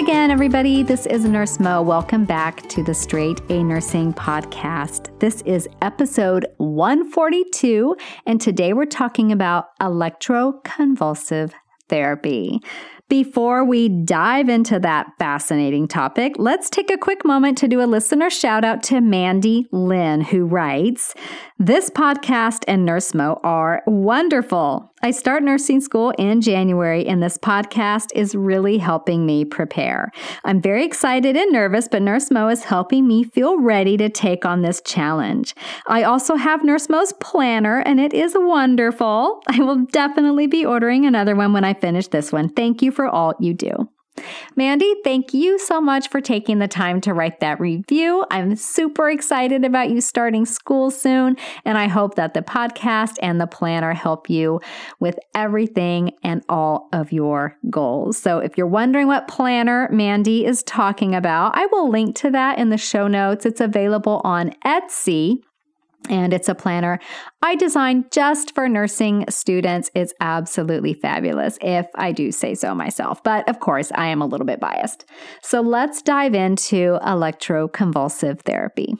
again, everybody. This is Nurse Mo. Welcome back to the Straight A Nursing Podcast. This is episode 142, and today we're talking about electroconvulsive therapy. Before we dive into that fascinating topic, let's take a quick moment to do a listener shout out to Mandy Lynn, who writes This podcast and Nurse Mo are wonderful. I start nursing school in January, and this podcast is really helping me prepare. I'm very excited and nervous, but Nurse Mo is helping me feel ready to take on this challenge. I also have Nurse Mo's planner, and it is wonderful. I will definitely be ordering another one when I finish this one. Thank you for all you do. Mandy, thank you so much for taking the time to write that review. I'm super excited about you starting school soon, and I hope that the podcast and the planner help you with everything and all of your goals. So, if you're wondering what planner Mandy is talking about, I will link to that in the show notes. It's available on Etsy and it's a planner I designed just for nursing students. It's absolutely fabulous, if I do say so myself. But of course, I am a little bit biased. So let's dive into electroconvulsive therapy.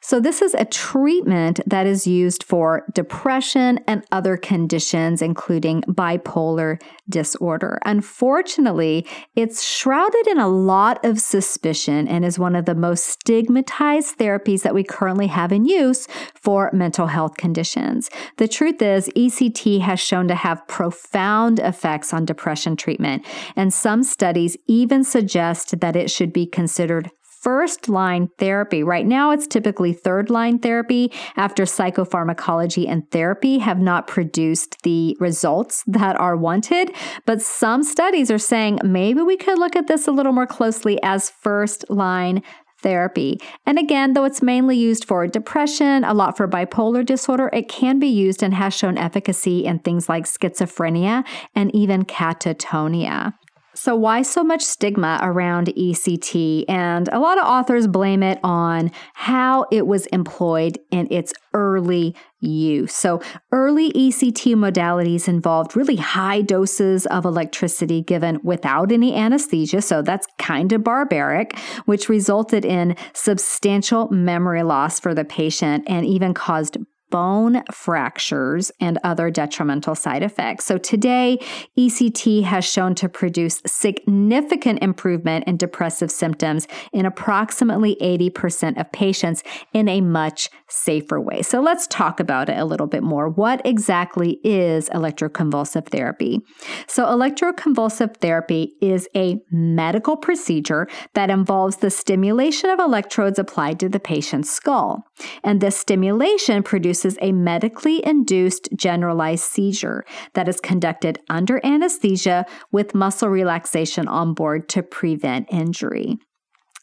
So, this is a treatment that is used for depression and other conditions, including bipolar disorder. Unfortunately, it's shrouded in a lot of suspicion and is one of the most stigmatized therapies that we currently have in use for mental health conditions. The truth is, ECT has shown to have profound effects on depression treatment, and some studies even suggest that it should be considered first line therapy. Right now, it's typically third line therapy after psychopharmacology and therapy have not produced the results that are wanted. But some studies are saying maybe we could look at this a little more closely as first line therapy. And again, though it's mainly used for depression, a lot for bipolar disorder, it can be used and has shown efficacy in things like schizophrenia and even catatonia. So, why so much stigma around ECT? And a lot of authors blame it on how it was employed in its early use. So, early ECT modalities involved really high doses of electricity given without any anesthesia. So, that's kind of barbaric, which resulted in substantial memory loss for the patient and even caused bone fractures and other detrimental side effects. So today, ECT has shown to produce significant improvement in depressive symptoms in approximately 80% of patients in a much safer way. So let's talk about it a little bit more. What exactly is electroconvulsive therapy? So electroconvulsive therapy is a medical procedure that involves the stimulation of electrodes applied to the patient's skull. And this stimulation produces produces a medically induced generalized seizure that is conducted under anesthesia with muscle relaxation on board to prevent injury.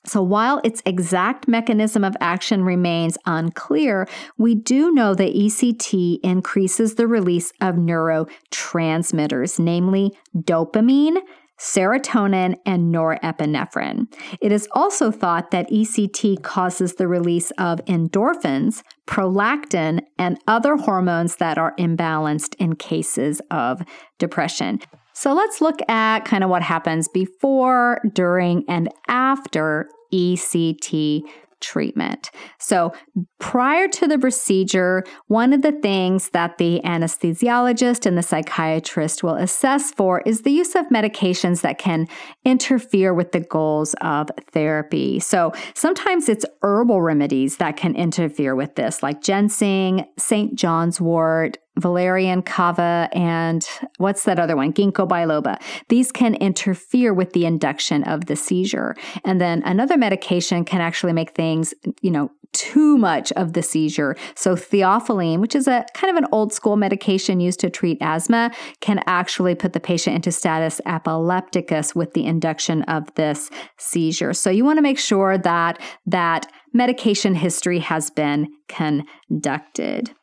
So, while its exact mechanism of action remains unclear, we do know that ECT increases the release of neurotransmitters, namely dopamine, serotonin, and norepinephrine. It is also thought that ECT causes the release of endorphins, prolactin, and other hormones that are imbalanced in cases of depression. So let's look at kind of what happens before, during, and after ECT treatment. So, prior to the procedure, one of the things that the anesthesiologist and the psychiatrist will assess for is the use of medications that can interfere with the goals of therapy. So, sometimes it's herbal remedies that can interfere with this, like ginseng, St. John's wort, valerian kava and what's that other one? Ginkgo biloba. These can interfere with the induction of the seizure. And then another medication can actually make things you know too much of the seizure. So theophylline which is a kind of an old school medication used to treat asthma can actually put the patient into status epilepticus with the induction of this seizure. So you want to make sure that that medication history has been conducted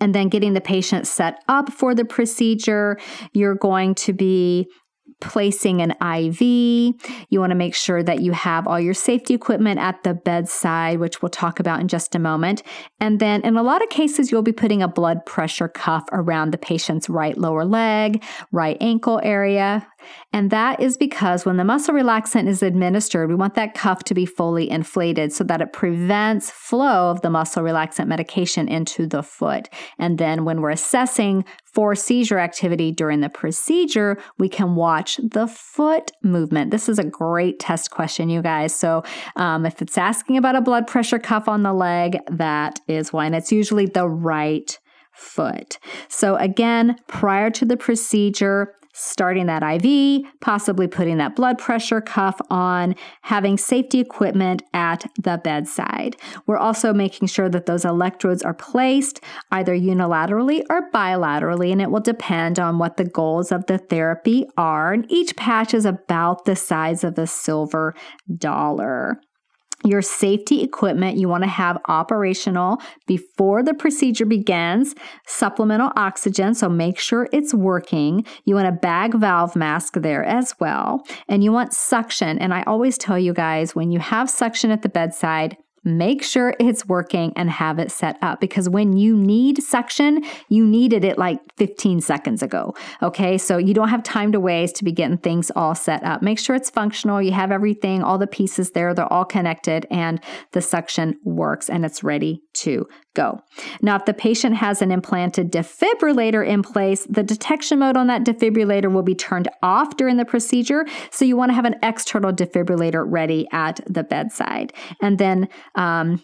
and then getting the patient set up for the procedure. You're going to be placing an IV. You want to make sure that you have all your safety equipment at the bedside, which we'll talk about in just a moment. And then in a lot of cases, you'll be putting a blood pressure cuff around the patient's right lower leg, right ankle area. And that is because when the muscle relaxant is administered, we want that cuff to be fully inflated so that it prevents flow of the muscle relaxant medication into the foot. And then when we're assessing for seizure activity during the procedure, we can watch the foot movement. This is a great test question, you guys. So, um, if it's asking about a blood pressure cuff on the leg, that is why. And it's usually the right foot. So, again, prior to the procedure, starting that IV, possibly putting that blood pressure cuff on, having safety equipment at the bedside. We're also making sure that those electrodes are placed either unilaterally or bilaterally, and it will depend on what the goals of the therapy are. And each patch is about the size of a silver dollar. Your safety equipment you want to have operational before the procedure begins. Supplemental oxygen, so make sure it's working. You want a bag valve mask there as well. And you want suction. And I always tell you guys when you have suction at the bedside, make sure it's working and have it set up because when you need suction, you needed it like 15 seconds ago. Okay, so you don't have time to waste to be getting things all set up. Make sure it's functional, you have everything, all the pieces there, they're all connected, and the suction works and it's ready to go. Now, if the patient has an implanted defibrillator in place, the detection mode on that defibrillator will be turned off during the procedure. So you want to have an external defibrillator ready at the bedside. And then um,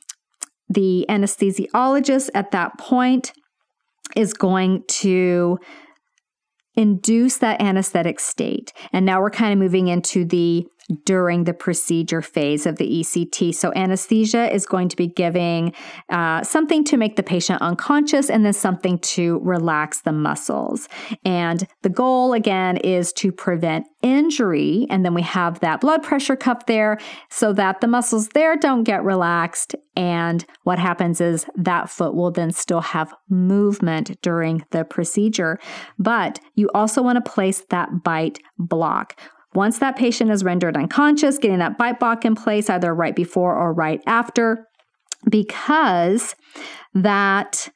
the anesthesiologist at that point is going to induce that anesthetic state. And now we're kind of moving into the during the procedure phase of the ECT. So, anesthesia is going to be giving uh, something to make the patient unconscious and then something to relax the muscles. And the goal, again, is to prevent injury. And then we have that blood pressure cuff there so that the muscles there don't get relaxed. And what happens is that foot will then still have movement during the procedure. But you also want to place that bite block. Once that patient is rendered unconscious, getting that bite block in place either right before or right after, because that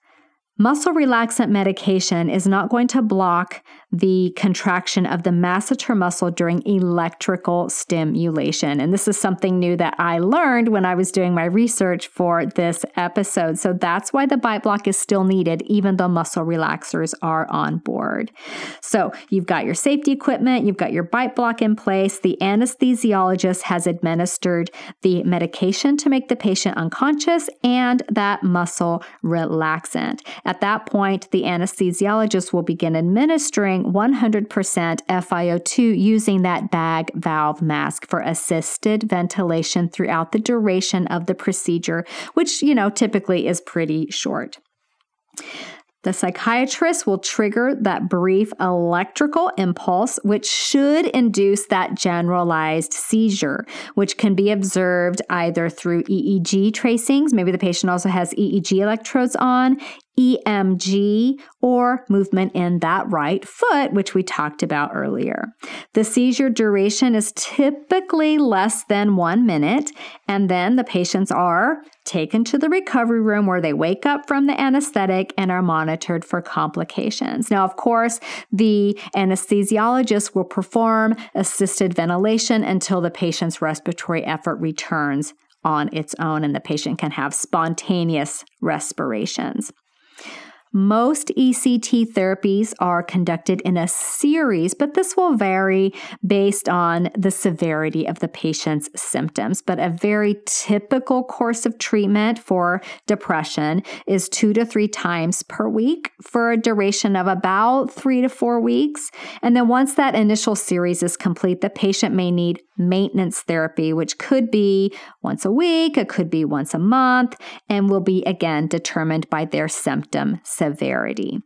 muscle relaxant medication is not going to block the contraction of the masseter muscle during electrical stimulation. And this is something new that I learned when I was doing my research for this episode. So that's why the bite block is still needed, even though muscle relaxers are on board. So you've got your safety equipment, you've got your bite block in place. The anesthesiologist has administered the medication to make the patient unconscious and that muscle relaxant. At that point, the anesthesiologist will begin administering 100% FiO2 using that bag valve mask for assisted ventilation throughout the duration of the procedure, which, you know, typically is pretty short. The psychiatrist will trigger that brief electrical impulse, which should induce that generalized seizure, which can be observed either through EEG tracings. Maybe the patient also has EEG electrodes on, EMG, or movement in that right foot, which we talked about earlier. The seizure duration is typically less than one minute, and then the patients are taken to the recovery room where they wake up from the anesthetic and are monitored for complications. Now, of course, the anesthesiologist will perform assisted ventilation until the patient's respiratory effort returns on its own and the patient can have spontaneous respirations. Most ECT therapies are conducted in a series, but this will vary based on the severity of the patient's symptoms. But a very typical course of treatment for depression is two to three times per week for a duration of about three to four weeks. And then once that initial series is complete, the patient may need maintenance therapy, which could be once a week, it could be once a month, and will be again determined by their symptom severity.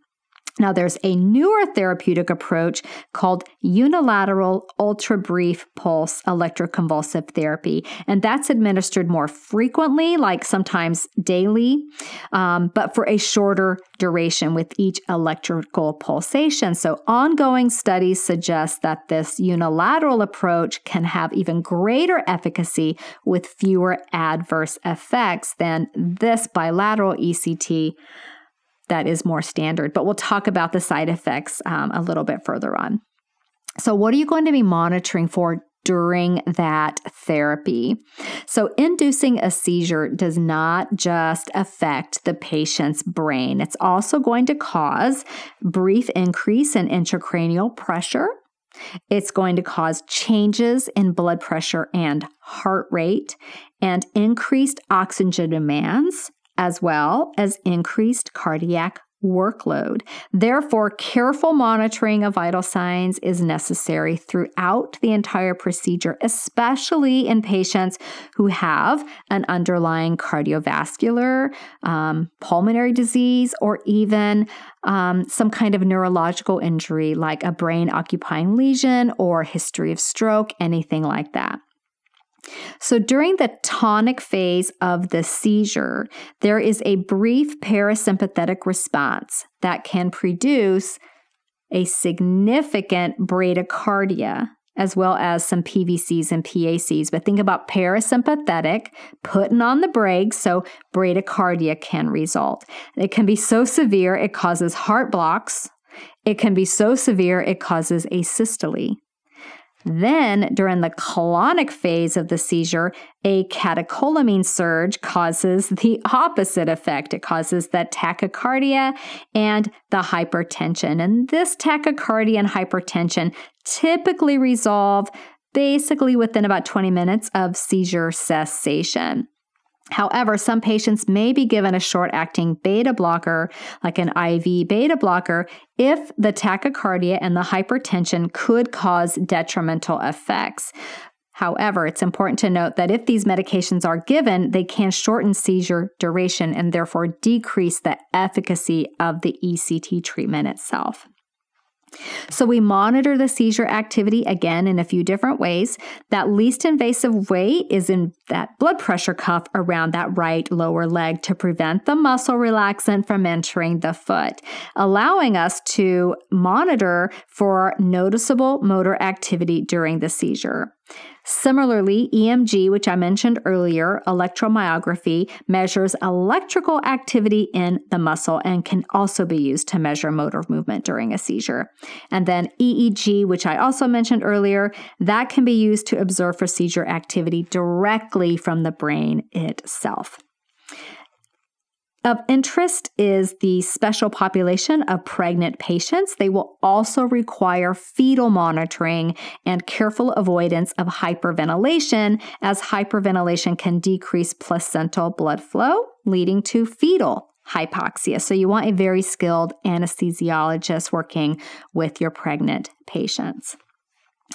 Now, there's a newer therapeutic approach called unilateral ultra brief pulse electroconvulsive therapy, and that's administered more frequently, like sometimes daily, um, but for a shorter duration with each electrical pulsation. So, ongoing studies suggest that this unilateral approach can have even greater efficacy with fewer adverse effects than this bilateral ECT that is more standard. But we'll talk about the side effects um, a little bit further on. So, what are you going to be monitoring for during that therapy. So, inducing a seizure does not just affect the patient's brain, it's also going to cause brief increase in intracranial pressure. It's going to cause changes in blood pressure and heart rate and increased oxygen demands as well as increased cardiac workload. Therefore, careful monitoring of vital signs is necessary throughout the entire procedure, especially in patients who have an underlying cardiovascular, um, pulmonary disease, or even um, some kind of neurological injury like a brain occupying lesion or history of stroke, anything like that. So, during the tonic phase of the seizure, there is a brief parasympathetic response that can produce a significant bradycardia as well as some PVCs and PACs. But think about parasympathetic, putting on the brakes, so bradycardia can result. It can be so severe it causes heart blocks. It can be so severe it causes asystole. Then, during the clonic phase of the seizure, a catecholamine surge causes the opposite effect. It causes that tachycardia and the hypertension. And this tachycardia and hypertension typically resolve basically within about 20 minutes of seizure cessation. However, some patients may be given a short acting beta blocker, like an IV beta blocker, if the tachycardia and the hypertension could cause detrimental effects. However, it's important to note that if these medications are given, they can shorten seizure duration and therefore decrease the efficacy of the ECT treatment itself. So, we monitor the seizure activity again in a few different ways. That least invasive way is in that blood pressure cuff around that right lower leg to prevent the muscle relaxant from entering the foot, allowing us to monitor for noticeable motor activity during the seizure. Similarly, EMG, which I mentioned earlier, electromyography, measures electrical activity in the muscle and can also be used to measure motor movement during a seizure. And then EEG, which I also mentioned earlier, that can be used to observe for seizure activity directly from the brain itself. Of interest is the special population of pregnant patients. They will also require fetal monitoring and careful avoidance of hyperventilation, as hyperventilation can decrease placental blood flow, leading to fetal hypoxia. So, you want a very skilled anesthesiologist working with your pregnant patients.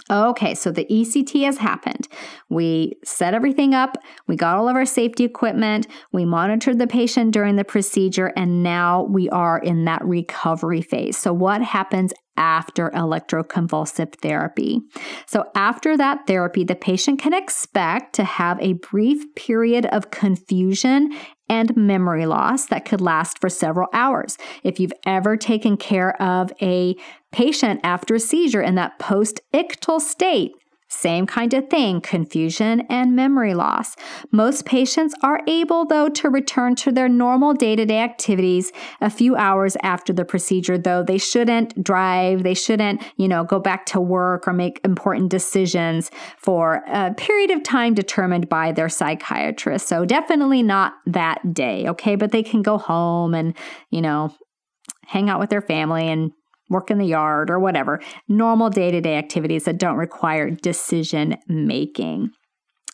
Okay, so the ECT has happened. We set everything up, we got all of our safety equipment, we monitored the patient during the procedure, and now we are in that recovery phase. So, what happens after electroconvulsive therapy. So, after that therapy, the patient can expect to have a brief period of confusion and memory loss that could last for several hours. If you've ever taken care of a patient after a seizure in that post ictal state, same kind of thing, confusion and memory loss. Most patients are able, though, to return to their normal day to day activities a few hours after the procedure, though they shouldn't drive, they shouldn't, you know, go back to work or make important decisions for a period of time determined by their psychiatrist. So definitely not that day, okay? But they can go home and, you know, hang out with their family and work in the yard, or whatever, normal day to day activities that don't require decision making.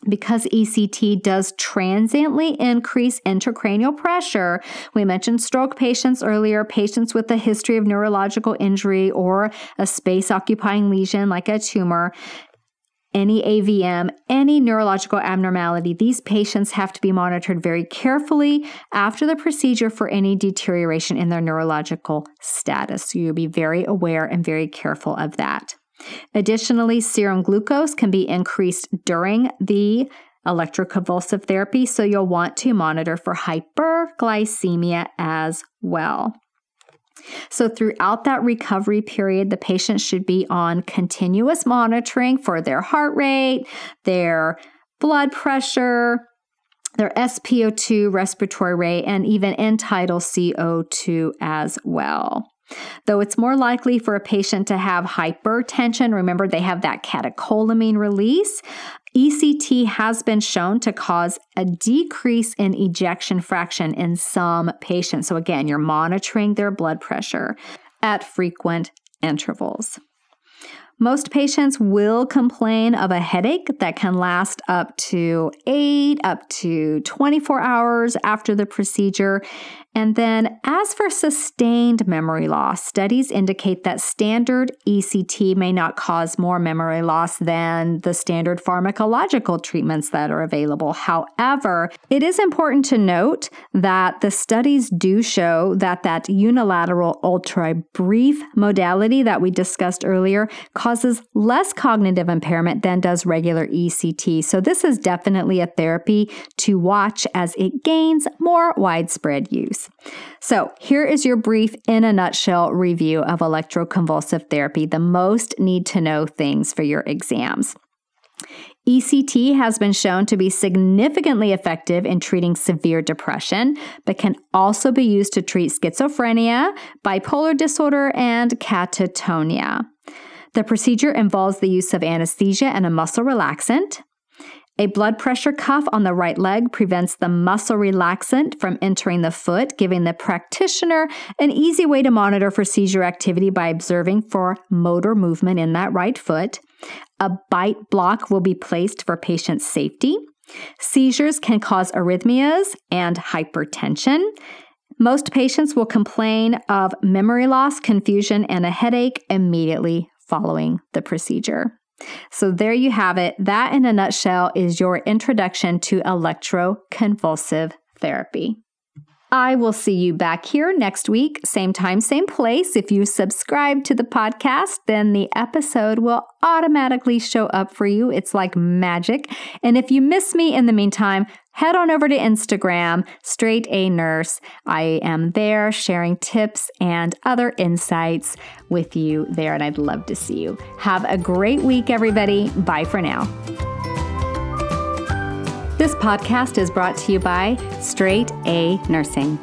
Because ECT does transiently increase intracranial pressure, we mentioned stroke patients earlier, patients with a history of neurological injury or a space occupying lesion like a tumor. Any AVM, any neurological abnormality, these patients have to be monitored very carefully after the procedure for any deterioration in their neurological status. So you'll be very aware and very careful of that. Additionally, serum glucose can be increased during the electroconvulsive therapy, so you'll want to monitor for hyperglycemia as well. So, throughout that recovery period, the patient should be on continuous monitoring for their heart rate, their blood pressure, their SpO2 respiratory rate, and even end tidal CO2 as well. Though it's more likely for a patient to have hypertension, remember they have that catecholamine release. ECT has been shown to cause a decrease in ejection fraction in some patients. So, again, you're monitoring their blood pressure at frequent intervals. Most patients will complain of a headache that can last up to 8 up to 24 hours after the procedure. And then, as for sustained memory loss, studies indicate that standard ECT may not cause more memory loss than the standard pharmacological treatments that are available. However, it is important to note that the studies do show that that unilateral ultra brief modality that we discussed earlier causes less cognitive impairment than does regular ECT. So, this is definitely a therapy to watch as it gains more widespread use. So, here is your brief, in a nutshell, review of electroconvulsive therapy, the most need to know things for your exams. ECT has been shown to be significantly effective in treating severe depression, but can also be used to treat schizophrenia, bipolar disorder, and catatonia. The procedure involves the use of anesthesia and a muscle relaxant. A blood pressure cuff on the right leg prevents the muscle relaxant from entering the foot, giving the practitioner an easy way to monitor for seizure activity by observing for motor movement in that right foot. A bite block will be placed for patient safety. Seizures can cause arrhythmias and hypertension. Most patients will complain of memory loss, confusion, and a headache immediately following the procedure. So, there you have it. That, in a nutshell, is your introduction to electroconvulsive therapy. I will see you back here next week, same time, same place. If you subscribe to the podcast, then the episode will automatically show up for you. It's like magic. And if you miss me in the meantime, head on over to Instagram, Straight A Nurse. I am there sharing tips and other insights with you there, and I'd love to see you. Have a great week, everybody. Bye for now. This podcast is brought to you by Straight A Nursing.